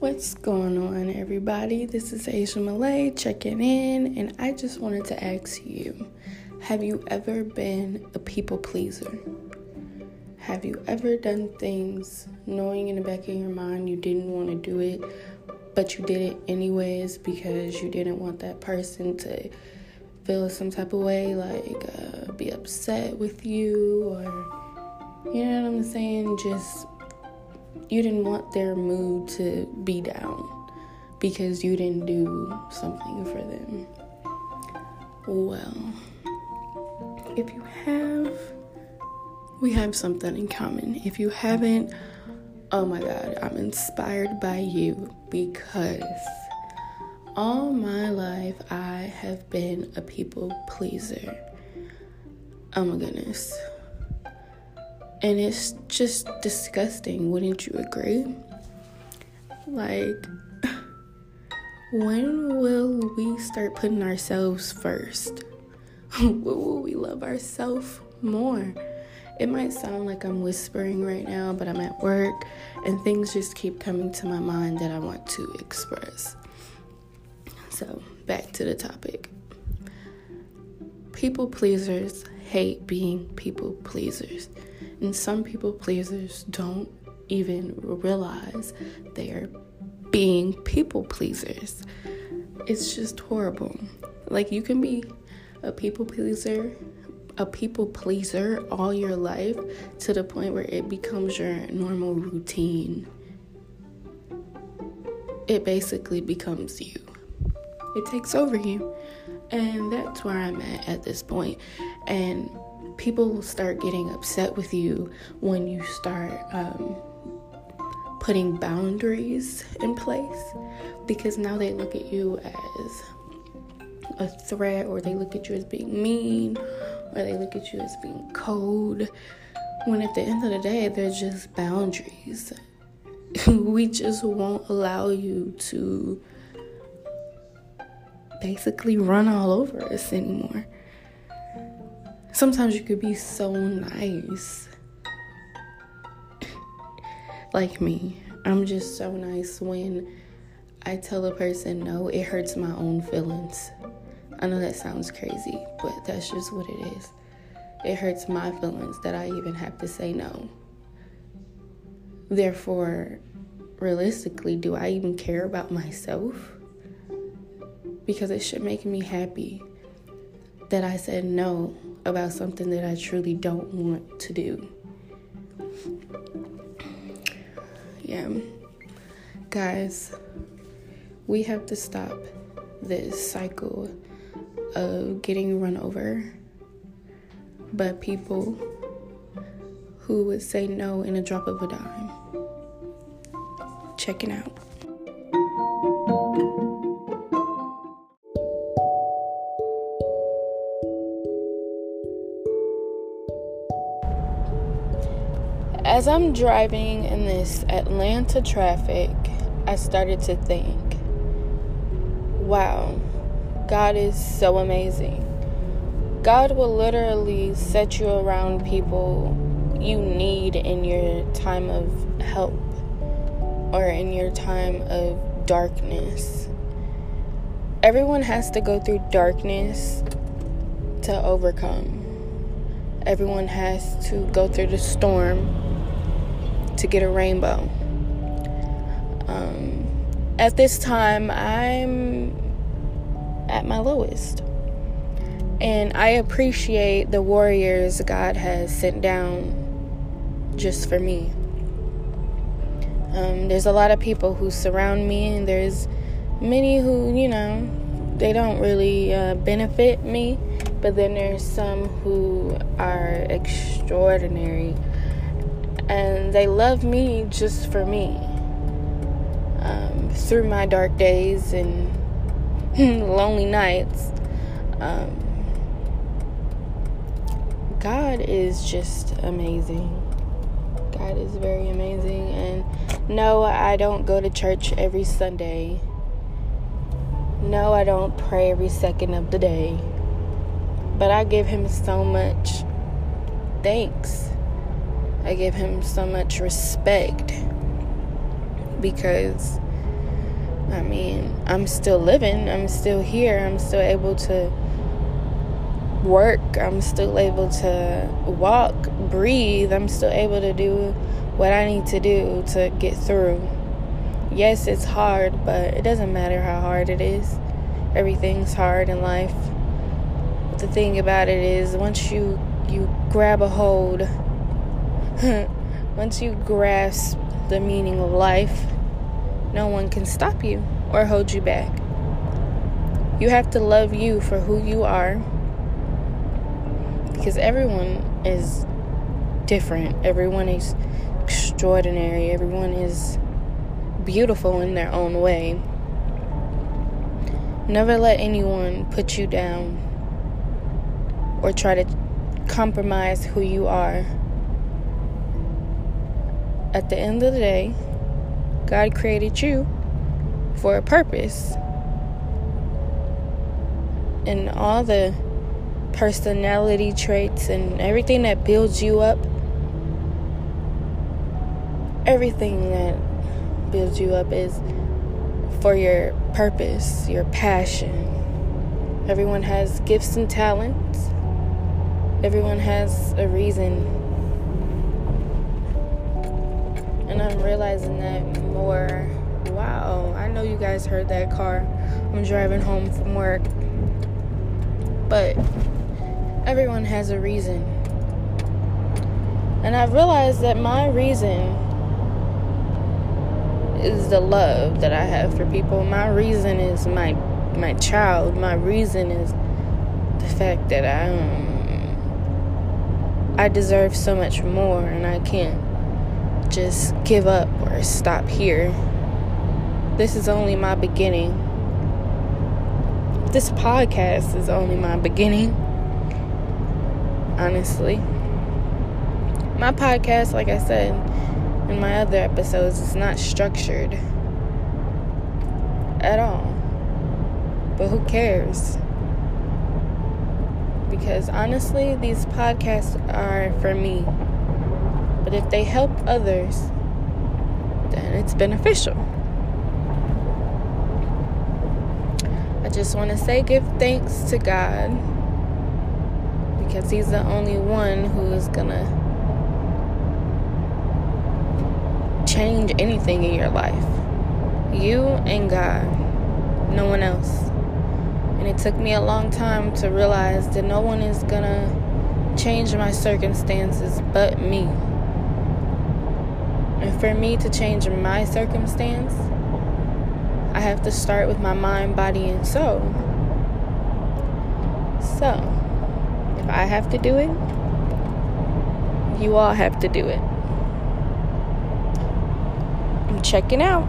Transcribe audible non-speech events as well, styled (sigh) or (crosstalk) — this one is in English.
What's going on, everybody? This is Asia Malay checking in, and I just wanted to ask you Have you ever been a people pleaser? Have you ever done things knowing in the back of your mind you didn't want to do it, but you did it anyways because you didn't want that person to feel some type of way, like uh, be upset with you, or you know what I'm saying? Just you didn't want their mood to be down because you didn't do something for them. Well, if you have, we have something in common. If you haven't, oh my God, I'm inspired by you because all my life I have been a people pleaser. Oh my goodness. And it's just disgusting, wouldn't you agree? Like, (sighs) when will we start putting ourselves first? (laughs) when will we love ourselves more? It might sound like I'm whispering right now, but I'm at work and things just keep coming to my mind that I want to express. So, back to the topic. People pleasers hate being people pleasers. And some people pleasers don't even realize they're being people pleasers. It's just horrible. Like you can be a people pleaser, a people pleaser all your life to the point where it becomes your normal routine. It basically becomes you. It takes over you. And that's where I'm at at this point. And people will start getting upset with you when you start um, putting boundaries in place because now they look at you as a threat or they look at you as being mean or they look at you as being cold when at the end of the day they're just boundaries. (laughs) We just won't allow you to basically run all over us anymore sometimes you could be so nice. like me, I'm just so nice when I tell a person no, it hurts my own feelings. I know that sounds crazy, but that's just what it is. It hurts my feelings that I even have to say no. Therefore, realistically, do I even care about myself? Because it should make me happy that I said no about something that I truly don't want to do. Yeah. Guys, we have to stop this cycle of getting run over by people who would say no in a drop of a dime. Checking out. As I'm driving in this Atlanta traffic, I started to think, wow, God is so amazing. God will literally set you around people you need in your time of help or in your time of darkness. Everyone has to go through darkness to overcome. Everyone has to go through the storm to get a rainbow. Um, at this time, I'm at my lowest. And I appreciate the warriors God has sent down just for me. Um, there's a lot of people who surround me, and there's many who, you know, they don't really uh, benefit me, but then there's some who are extraordinary and they love me just for me. Um, through my dark days and (laughs) lonely nights, um, God is just amazing. God is very amazing. And no, I don't go to church every Sunday. No, I don't pray every second of the day. But I give Him so much thanks I give him so much respect because I mean, I'm still living, I'm still here, I'm still able to work, I'm still able to walk, breathe, I'm still able to do what I need to do to get through. Yes, it's hard, but it doesn't matter how hard it is. Everything's hard in life. But the thing about it is once you you grab a hold (laughs) once you grasp the meaning of life, no one can stop you or hold you back. You have to love you for who you are because everyone is different. Everyone is extraordinary. Everyone is beautiful in their own way. Never let anyone put you down or try to compromise who you are. At the end of the day, God created you for a purpose. And all the personality traits and everything that builds you up, everything that builds you up is for your purpose, your passion. Everyone has gifts and talents. Everyone has a reason. And I'm realizing that more. Wow, I know you guys heard that car. I'm driving home from work. But everyone has a reason. And I've realized that my reason is the love that I have for people. My reason is my my child. My reason is the fact that I um, I deserve so much more and I can't just give up or stop here. This is only my beginning. This podcast is only my beginning. Honestly. My podcast, like I said, in my other episodes it's not structured at all. But who cares? Because honestly, these podcasts are for me. But if they help others, then it's beneficial. I just want to say give thanks to God because He's the only one who is going to change anything in your life. You and God, no one else. And it took me a long time to realize that no one is gonna change my circumstances but me. And for me to change my circumstance, I have to start with my mind, body, and soul. So, if I have to do it, you all have to do it I'm checking out.